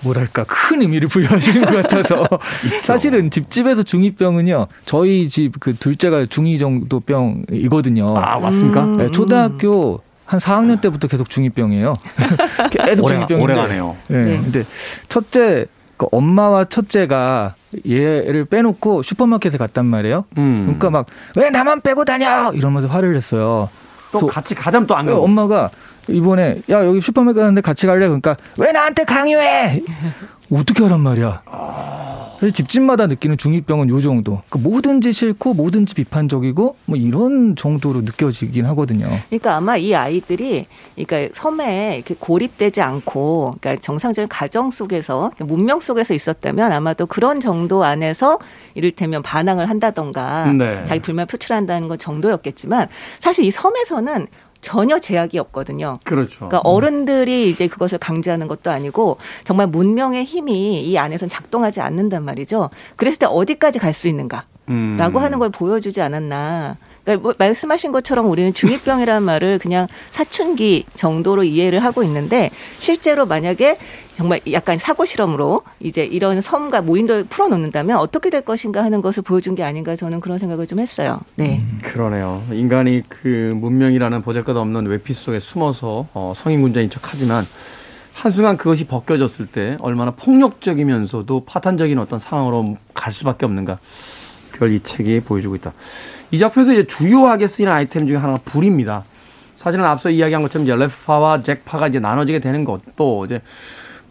뭐랄까 큰 의미를 부여하시는 것 같아서 사실은 집집에서 중이병은요 저희 집 그 둘째가 중이 정도 병이거든요. 아, 맞습니까? 음. 네, 초등학교 한 4학년 때부터 계속 중이병이에요. 계속 오래, 중이병인데. 오래가네요. 네, 네. 근데 첫째 그 엄마와 첫째가 얘를 빼놓고 슈퍼마켓에 갔단 말이에요. 음. 그러니까 막 왜 나만 빼고 다녀 이러면서 화를 냈어요. 또 같이 가자면 또안 어, 가고. 엄마가 이번에 야 여기 슈퍼마켓 가는데 같이 갈래? 그러니까 왜 나한테 강요해? 어떻게 하란 말이야. 그래서 집집마다 느끼는 중이병은 요 정도. 그 뭐든지 싫고 뭐든지 비판적이고 뭐 이런 정도로 느껴지긴 하거든요. 그러니까 아마 이 아이들이 그러니까 섬에 이렇게 고립되지 않고 그러니까 정상적인 가정 속에서 문명 속에서 있었다면 아마도 그런 정도 안에서 이를테면 반항을 한다던가 네. 자기 불만 표출한다는 건 정도였겠지만 사실 이 섬에서는 전혀 제약이 없거든요. 그렇죠. 그러니까 어른들이 이제 그것을 강제하는 것도 아니고 정말 문명의 힘이 이 안에선 작동하지 않는단 말이죠. 그랬을 때 어디까지 갈 수 있는가? 음. 라고 하는 걸 보여주지 않았나. 그러니까 뭐 말씀하신 것처럼 우리는 중이병이라는 말을 그냥 사춘기 정도로 이해를 하고 있는데 실제로 만약에 정말 약간 사고 실험으로 이제 이런 섬과 모인도를 풀어놓는다면 어떻게 될 것인가 하는 것을 보여준 게 아닌가 저는 그런 생각을 좀 했어요. 네. 그러네요. 인간이 그 문명이라는 보잘것없는 외피 속에 숨어서 어, 성인군자인 척하지만 한순간 그것이 벗겨졌을 때 얼마나 폭력적이면서도 파탄적인 어떤 상황으로 갈 수밖에 없는가. 그걸 이 책이 보여주고 있다. 이 작품에서 이제 주요하게 쓰이는 아이템 중에 하나가 불입니다. 사실은 앞서 이야기한 것처럼 이제 랩파와 잭파가 이제 나눠지게 되는 것도 이제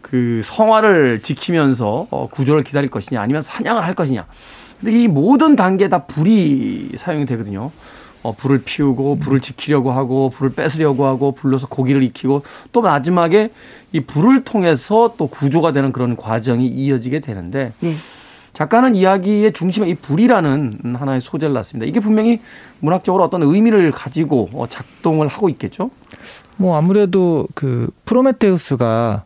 그 성화를 지키면서 어, 구조를 기다릴 것이냐 아니면 사냥을 할 것이냐. 근데 이 모든 단계에 다 불이 사용이 되거든요. 어, 불을 피우고 불을 지키려고 하고 불을 뺏으려고 하고 불러서 고기를 익히고 또 마지막에 이 불을 통해서 또 구조가 되는 그런 과정이 이어지게 되는데 네. 작가는 이야기의 중심에 이 불이라는 하나의 소재를 놨습니다. 이게 분명히 문학적으로 어떤 의미를 가지고 어, 작동을 하고 있겠죠. 뭐 아무래도 그 프로메테우스가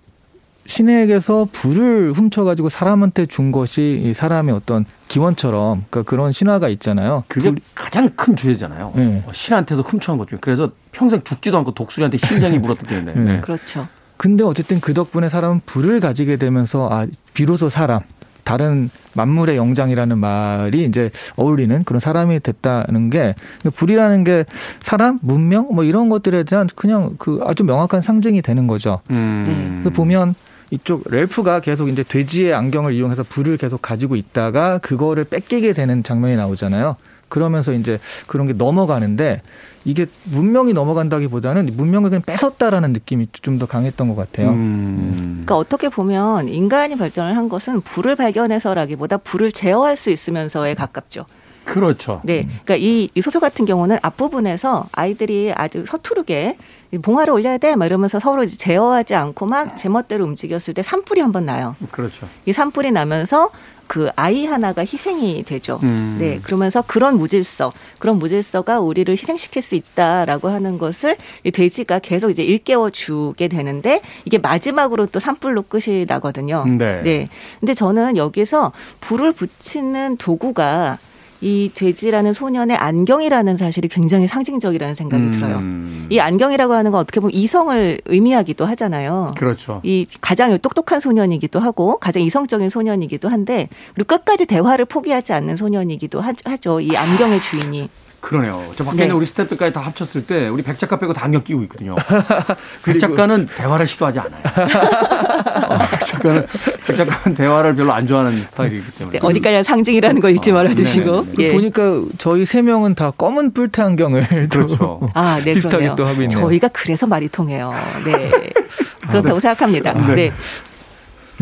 신에게서 불을 훔쳐가지고 사람한테 준 것이 이 사람의 어떤 기원처럼 그러니까 그런 신화가 있잖아요. 그게 불- 가장 큰 죄잖아요. 네. 어, 신한테서 훔쳐간 것 중에. 그래서 평생 죽지도 않고 독수리한테 심장이 물었기 때문에. 네. 네. 그렇죠. 근데 어쨌든 그 덕분에 사람은 불을 가지게 되면서 아 비로소 사람 다른 만물의 영장이라는 말이 이제 어울리는 그런 사람이 됐다는 게 불이라는 게 사람 문명 뭐 이런 것들에 대한 그냥 그 아주 명확한 상징이 되는 거죠. 음. 그래서 보면 이쪽 렐프가 계속 이제 돼지의 안경을 이용해서 불을 계속 가지고 있다가 그거를 뺏기게 되는 장면이 나오잖아요. 그러면서 이제 그런 게 넘어가는데 이게 문명이 넘어간다기보다는 문명을 그냥 뺏었다라는 느낌이 좀 더 강했던 것 같아요. 음. 그러니까 어떻게 보면 인간이 발전을 한 것은 불을 발견해서라기보다 불을 제어할 수 있으면서에 가깝죠. 그렇죠. 네. 그러니까 이, 이 소설 같은 경우는 앞부분에서 아이들이 아주 서투르게 이 봉화를 올려야 돼 막 이러면서 서로 제어하지 않고 막 제멋대로 움직였을 때 산불이 한번 나요. 그렇죠. 이 산불이 나면서 그 아이 하나가 희생이 되죠. 음. 네. 그러면서 그런 무질서, 그런 무질서가 우리를 희생시킬 수 있다라고 하는 것을 이 돼지가 계속 이제 일깨워 주게 되는데 이게 마지막으로 또 산불로 끝이 나거든요. 네. 네. 근데 저는 여기서 불을 붙이는 도구가 이 돼지라는 소년의 안경이라는 사실이 굉장히 상징적이라는 생각이 들어요. 음. 이 안경이라고 하는 건 어떻게 보면 이성을 의미하기도 하잖아요. 그렇죠. 이 가장 똑똑한 소년이기도 하고 가장 이성적인 소년이기도 한데 그리고 끝까지 대화를 포기하지 않는 소년이기도 하- 하죠. 이 안경의 주인이. 그러네요. 저 밖에 있는 네. 우리 스태프들까지 다 합쳤을 때 우리 백 작가 빼고 다 안경 끼고 있거든요. 백 작가는 대화를 시도하지 않아요. 어, 백 작가는 백 작가는 대화를 별로 안 좋아하는 스타일이기 때문에. 네, 어디까지 상징이라는 걸 잊지 어, 말아주시고. 네네네. 예. 보니까 저희 세 명은 다 검은 뿔테 안경을 또 그렇죠. 아, 네, 비슷하게 그러네요. 또 하고 있네요. 저희가 그래서 말이 통해요. 네. 그렇다고 생각합니다. 네.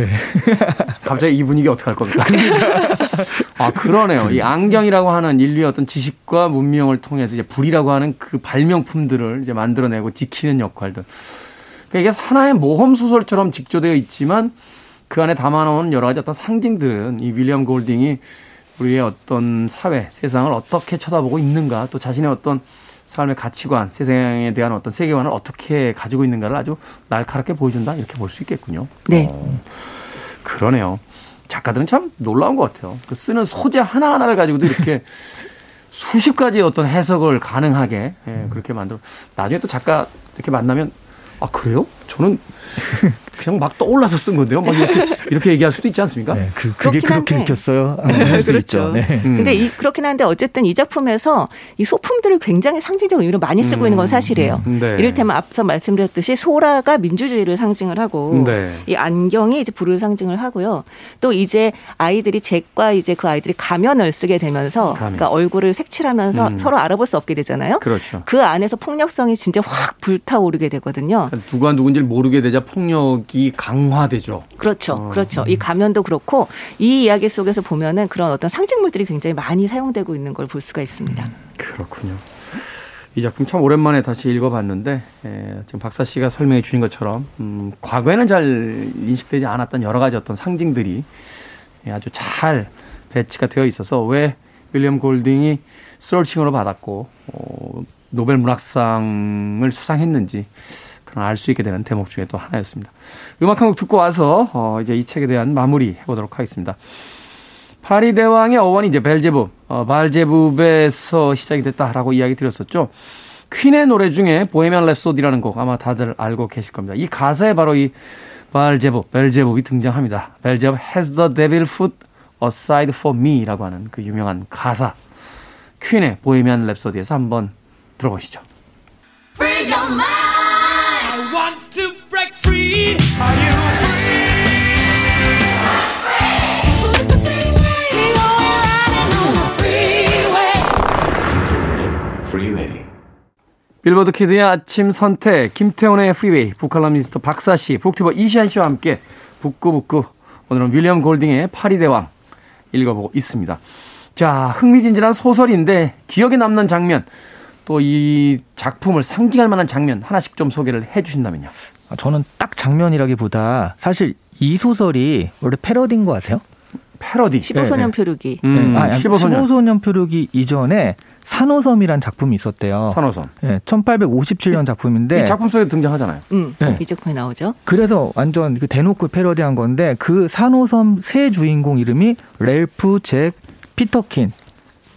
갑자기 이 분위기 어떻게 할 겁니까? 아, 그러네요. 이 안경이라고 하는 인류의 어떤 지식과 문명을 통해서 이제 불이라고 하는 그 발명품들을 이제 만들어내고 지키는 역할들. 그러니까 이게 하나의 모험 소설처럼 직조되어 있지만 그 안에 담아놓은 여러 가지 어떤 상징들은 이 윌리엄 골딩이 우리의 어떤 사회, 세상을 어떻게 쳐다보고 있는가, 또 자신의 어떤 삶의 가치관, 세상에 대한 어떤 세계관을 어떻게 가지고 있는가를 아주 날카롭게 보여준다 이렇게 볼 수 있겠군요. 네. 어, 그러네요. 작가들은 참 놀라운 것 같아요. 그 쓰는 소재 하나 하나를 가지고도 이렇게 수십 가지의 어떤 해석을 가능하게 예, 그렇게 만들어. 나중에 또 작가 이렇게 만나면 아 그래요? 저는 그냥 막 떠올라서 쓴 건데요. 막 이렇게 이렇게 얘기할 수도 있지 않습니까? 네, 그, 그게 그렇게 한데. 읽혔어요. 할수 그렇죠. 있죠. 네. 음. 근데 이, 그렇긴 한데 어쨌든 이 작품에서 이 소품들을 굉장히 상징적 의미로 많이 쓰고 있는 건 사실이에요. 음, 네. 이를테면 앞서 말씀드렸듯이 소라가 민주주의를 상징을 하고 네. 이 안경이 이제 불을 상징을 하고요. 또 이제 아이들이 잭과 이제 그 아이들이 가면을 쓰게 되면서 가면. 그러니까 얼굴을 색칠하면서 음. 서로 알아볼 수 없게 되잖아요. 그렇죠. 그 안에서 폭력성이 진짜 확 불타오르게 되거든요. 그러니까 누가 누군지를 모르게 되자 폭력 이 강화되죠. 그렇죠. 어. 그렇죠. 이 가면도 그렇고 이 이야기 속에서 보면은 그런 어떤 상징물들이 굉장히 많이 사용되고 있는 걸 볼 수가 있습니다. 그렇군요. 이 작품 참 오랜만에 다시 읽어봤는데 에, 지금 박사 씨가 설명해 주신 것처럼 음, 과거에는 잘 인식되지 않았던 여러 가지 어떤 상징들이 예, 아주 잘 배치가 되어 있어서 왜 윌리엄 골딩이 Sir 칭호를 받았고 어, 노벨 문학상을 수상했는지 그런 알 수 있게 되는 대목 중에 또 하나였습니다. 음악 한 곡 듣고 와서 어, 이제 이 책에 대한 마무리 해보도록 하겠습니다. 파리 대왕의 어원이 이제 벨제부, 어, 발제부에서 시작이 됐다라고 이야기 드렸었죠. 퀸의 노래 중에 Bohemian Rhapsody라는 곡 아마 다들 알고 계실 겁니다. 이 가사에 바로 이 발제부, 벨제부이 등장합니다. 벨제부 has the devil put aside for me라고 하는 그 유명한 가사. 퀸의 보헤미안 랩소디에서 한번 들어보시죠. 빌보드 키드의 아침 선택, 김태훈의 프리웨이, 북칼럼니스트 박사 씨, 북튜버 이시안 씨와 함께 북구북구. 오늘은 윌리엄 골딩의 파리 대왕 읽어보고 있습니다. 자, 흥미진진한 소설인데 기억에 남는 장면, 또 이 작품을 상징할 만한 장면 하나씩 좀 소개를 해 주신다면요. 저는 딱 장면이라기보다 사실 이 소설이 원래 패러디인 거 아세요? 패러디. 15소년 네, 네. 표류기. 음, 네, 아, 15소년. 15소년 표류기 이전에 산호섬이란 작품이 있었대요. 산호섬. 예, 1857년 작품인데 이 작품 속에 등장하잖아요. 음, 네. 이 작품에 나오죠. 그래서 완전 그 대놓고 패러디한 건데 그 산호섬 새 주인공 이름이 렐프 잭 피터킨.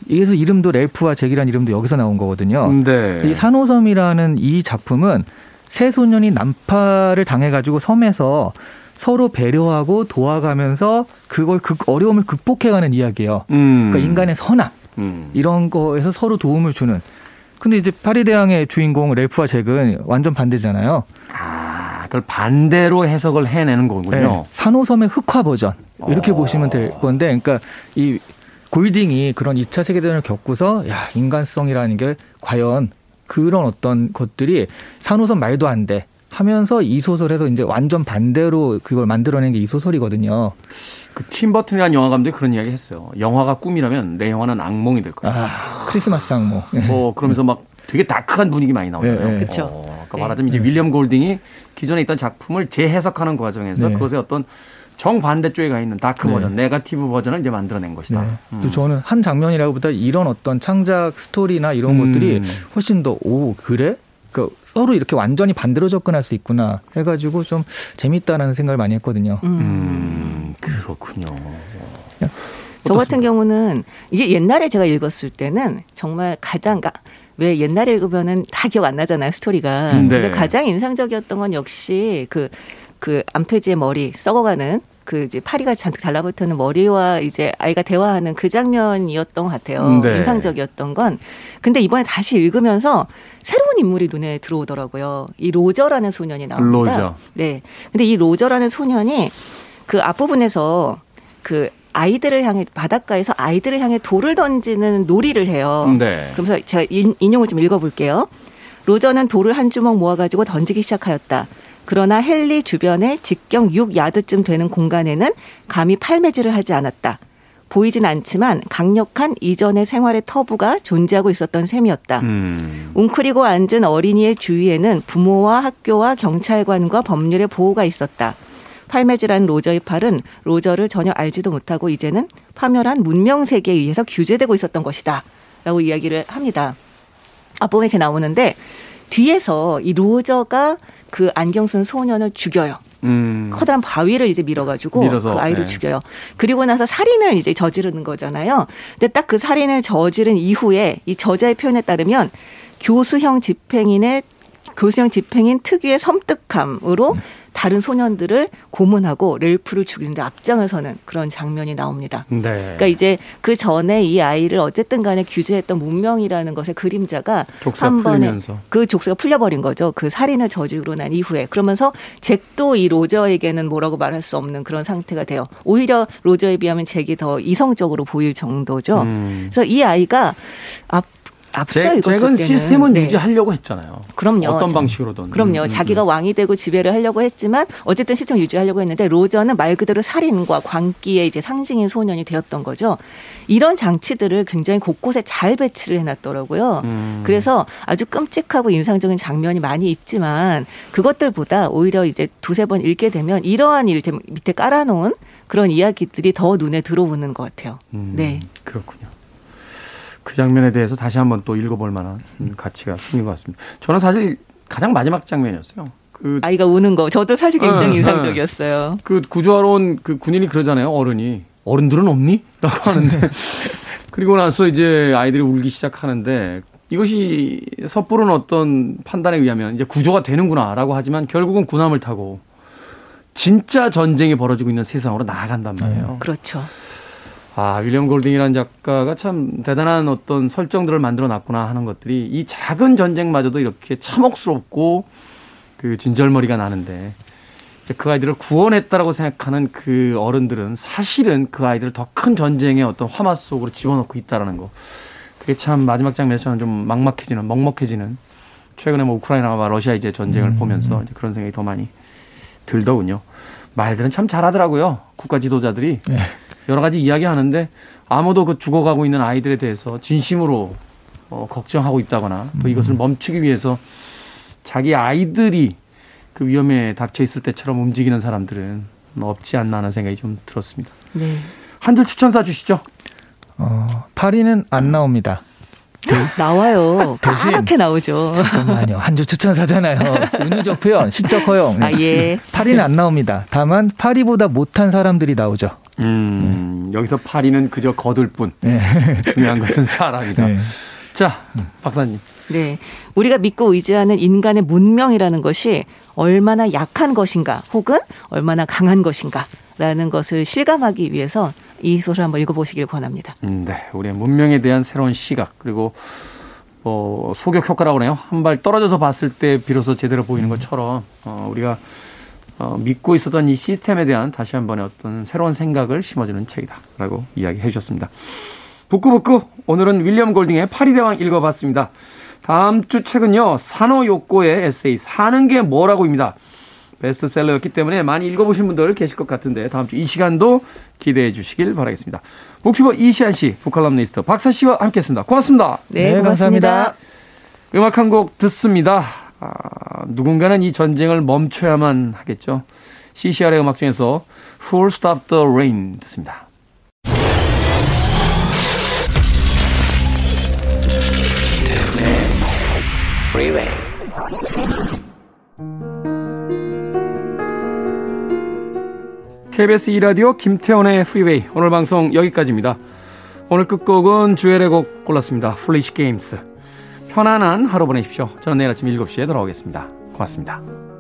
그래서 이름도 렐프와 잭이라는 이름도 여기서 나온 거거든요. 네. 이 산호섬이라는 이 작품은 새 소년이 난파를 당해가지고 섬에서 서로 배려하고 도와가면서 그걸 극 어려움을 극복해가는 이야기예요. 음. 그러니까 인간의 선악 음. 이런 거에서 서로 도움을 주는. 근데 이제 파리대왕의 주인공 렐프와 잭은 완전 반대잖아요. 아, 그걸 반대로 해석을 해내는 거군요. 네, 산호섬의 흑화 버전 이렇게 어. 보시면 될 건데, 그러니까 이 골딩이 그런 2차 세계대전을 겪고서 야 인간성이라는 게 과연 그런 어떤 것들이 산호섬 말도 안 돼. 하면서 이 소설에서 이제 완전 반대로 그걸 만들어낸 게 이 소설이거든요. 그 팀버튼이라는 영화 감독이 그런 이야기 했어요. 영화가 꿈이라면 내 영화는 악몽이 될 것이다. 아, 크리스마스. 예. 뭐 그러면서 막 되게 dark한 분위기 많이 나오잖아요. 네, 네. 그쵸. 어, 네. 말하자면 이제 윌리엄 골딩이 기존에 있던 작품을 재해석하는 과정에서 네. 그것의 어떤 정반대 쪽에 가 있는 dark 네. 버전, 네가티브 버전을 이제 만들어낸 것이다. 네. 음. 저는 한 장면이라고보다 이런 어떤 창작 스토리나 이런 음. 것들이 훨씬 더 오 그래? 그 서로 이렇게 완전히 반대로 접근할 수 있구나 해가지고 좀 재밌다라는 생각을 많이 했거든요. 음. 음, 그렇군요. 저 같은? 경우는 이게 옛날에 제가 읽었을 때는 정말 가장 가- 왜 옛날에 읽으면은 다 기억 안 나잖아요 스토리가. 음, 네. 근데 가장 인상적이었던 건 역시 그그 암돼지의 머리 썩어가는 그 이제 파리가 잔뜩 달라붙는 머리와 이제 아이가 대화하는 그 장면이었던 것 같아요. 음, 네. 인상적이었던 건. 근데 이번에 다시 읽으면서 새로운 인물이 눈에 들어오더라고요. 이 로저라는 소년이 나옵니다. 로저. 네. 근데 이 로저라는 소년이 그 앞부분에서 그 아이들을 향해 바닷가에서 아이들을 향해 돌을 던지는 놀이를 해요. 네. 그러면서 제가 인, 인용을 좀 읽어볼게요. 로저는 돌을 한 주먹 모아가지고 던지기 시작하였다. 그러나 헨리 주변에 직경 6야드쯤 되는 공간에는 감히 팔매질을 하지 않았다. 보이진 않지만 강력한 이전의 생활의 터부가 존재하고 있었던 셈이었다. 음. 웅크리고 앉은 어린이의 주위에는 부모와 학교와 경찰관과 법률의 보호가 있었다. 팔매질한 로저의 팔은 로저를 전혀 알지도 못하고 이제는 파멸한 문명 세계에 의해서 규제되고 있었던 것이다. 라고 이야기를 합니다. 앞부분에 이렇게 나오는데 뒤에서 이 로저가 그 안경 쓴 소년을 죽여요. 음. 커다란 바위를 이제 밀어가지고 밀어서, 그 아이를 네. 죽여요. 그리고 나서 살인을 이제 저지르는 거잖아요. 근데 딱 그 살인을 저지른 이후에 이 저자의 표현에 따르면 교수형 집행인의 교수형 집행인 특유의 섬뜩함으로 다른 소년들을 고문하고 렐프를 죽이는데 앞장을 서는 그런 장면이 나옵니다. 네. 그러니까 이제 그 전에 이 아이를 어쨌든 간에 규제했던 문명이라는 것의 그림자가 한 번에 풀리면서. 그 족쇄가 풀려버린 거죠. 그 살인을 저지르고 난 이후에 그러면서 잭도 이 로저에게는 뭐라고 말할 수 없는 그런 상태가 돼요. 오히려 로저에 비하면 잭이 더 이성적으로 보일 정도죠. 음. 그래서 이 아이가 앞 앞서 잭, 잭은 시스템은 네. 유지하려고 했잖아요. 그럼요. 어떤 자- 방식으로든. 그럼요. 음, 음, 자기가 음. 왕이 되고 지배를 하려고 했지만 어쨌든 시스템 유지하려고 했는데 로저는 말 그대로 살인과 광기의 이제 상징인 소년이 되었던 거죠. 이런 장치들을 굉장히 곳곳에 잘 배치를 해놨더라고요. 음. 그래서 아주 끔찍하고 인상적인 장면이 많이 있지만 그것들보다 오히려 이제 두세 번 읽게 되면 이러한 일 밑에 깔아놓은 그런 이야기들이 더 눈에 들어오는 것 같아요. 음, 네. 그렇군요. 그 장면에 대해서 다시 한번 또 읽어볼 만한 음, 가치가 생긴 것 같습니다. 저는 사실 가장 마지막 장면이었어요. 그, 아이가 우는 거 저도 사실 굉장히 어, 인상적이었어요. 그 구조하러 온 그 군인이 그러잖아요. 어른이. 어른들은 없니? 라고 하는데. 그리고 나서 이제 아이들이 울기 시작하는데 이것이 섣부른 어떤 판단에 의하면 이제 구조가 되는구나라고 하지만 결국은 군함을 타고 진짜 전쟁이 벌어지고 있는 세상으로 나아간단 말이에요. 그렇죠. 아, 윌리엄 골딩이라는 작가가 참 대단한 어떤 설정들을 만들어 놨구나 하는 것들이 이 작은 전쟁마저도 이렇게 참혹스럽고 그 진절머리가 나는데 그 아이들을 구원했다라고 생각하는 그 어른들은 사실은 그 아이들을 더 큰 전쟁의 어떤 화마 속으로 집어넣고 있다라는 거. 그게 참 마지막 장면에서 저는 좀 막막해지는, 먹먹해지는 최근에 뭐 우크라이나와 러시아 이제 전쟁을 보면서 이제 그런 생각이 더 많이 들더군요. 말들은 참 잘하더라고요. 국가 지도자들이. 여러 가지 이야기 하는데 아무도 그 죽어가고 있는 아이들에 대해서 진심으로 어, 걱정하고 있다거나 또 이것을 멈추기 위해서 자기 아이들이 그 위험에 닥쳐 있을 때처럼 움직이는 사람들은 없지 않나 하는 생각이 좀 들었습니다. 네. 한줄 추천사 주시죠. 어, 파리는 안 나옵니다. 나와요. 대신- 파랗게 나오죠. 잠깐만요. 한 줄 추천사잖아요. 은유적 표현, 시적 허용. 아, 예. 파리는 안 나옵니다. 다만 파리보다 못한 사람들이 나오죠. 음, 여기서 파리는 그저 거둘 뿐. 네. 중요한 것은 사람이다. 네. 자, 박사님. 네. 우리가 믿고 의지하는 인간의 문명이라는 것이 얼마나 약한 것인가 혹은 얼마나 강한 것인가 라는 것을 실감하기 위해서 이 소설 한번 읽어보시길 권합니다. 음, 네. 우리의 문명에 대한 새로운 시각, 그리고 뭐 소격 효과라고 그래요. 한 발 떨어져서 봤을 때 비로소 제대로 보이는 것처럼 어, 우리가 어, 믿고 있었던 이 시스템에 대한 다시 한 번의 어떤 새로운 생각을 심어주는 책이다라고 이야기해 주셨습니다. 북구북구 오늘은 윌리엄 골딩의 파리대왕 읽어봤습니다. 다음 주 책은요 산호 욕고의 에세이 사는 게 뭐라고입니다. 베스트셀러였기 때문에 많이 읽어보신 분들 계실 것 같은데 다음 주 이 시간도 기대해 주시길 바라겠습니다. 북튜버 이시안 씨, 북칼럼니스트 박사 씨와 함께했습니다. 고맙습니다. 네, 네, 고맙습니다. 감사합니다. 음악 한 곡 듣습니다. 아, 누군가는 이 전쟁을 멈춰야만 하겠죠. CCR의 음악 중에서 Who'll Stop the Rain 듣습니다. Freeway. KBS 2라디오 김태훈의 프리웨이 오늘 방송 여기까지입니다. 오늘 끝곡은 Jewel의 곡 골랐습니다. Foolish Games. 편안한 하루 보내십시오. 저는 내일 아침 7시에 돌아오겠습니다. 고맙습니다.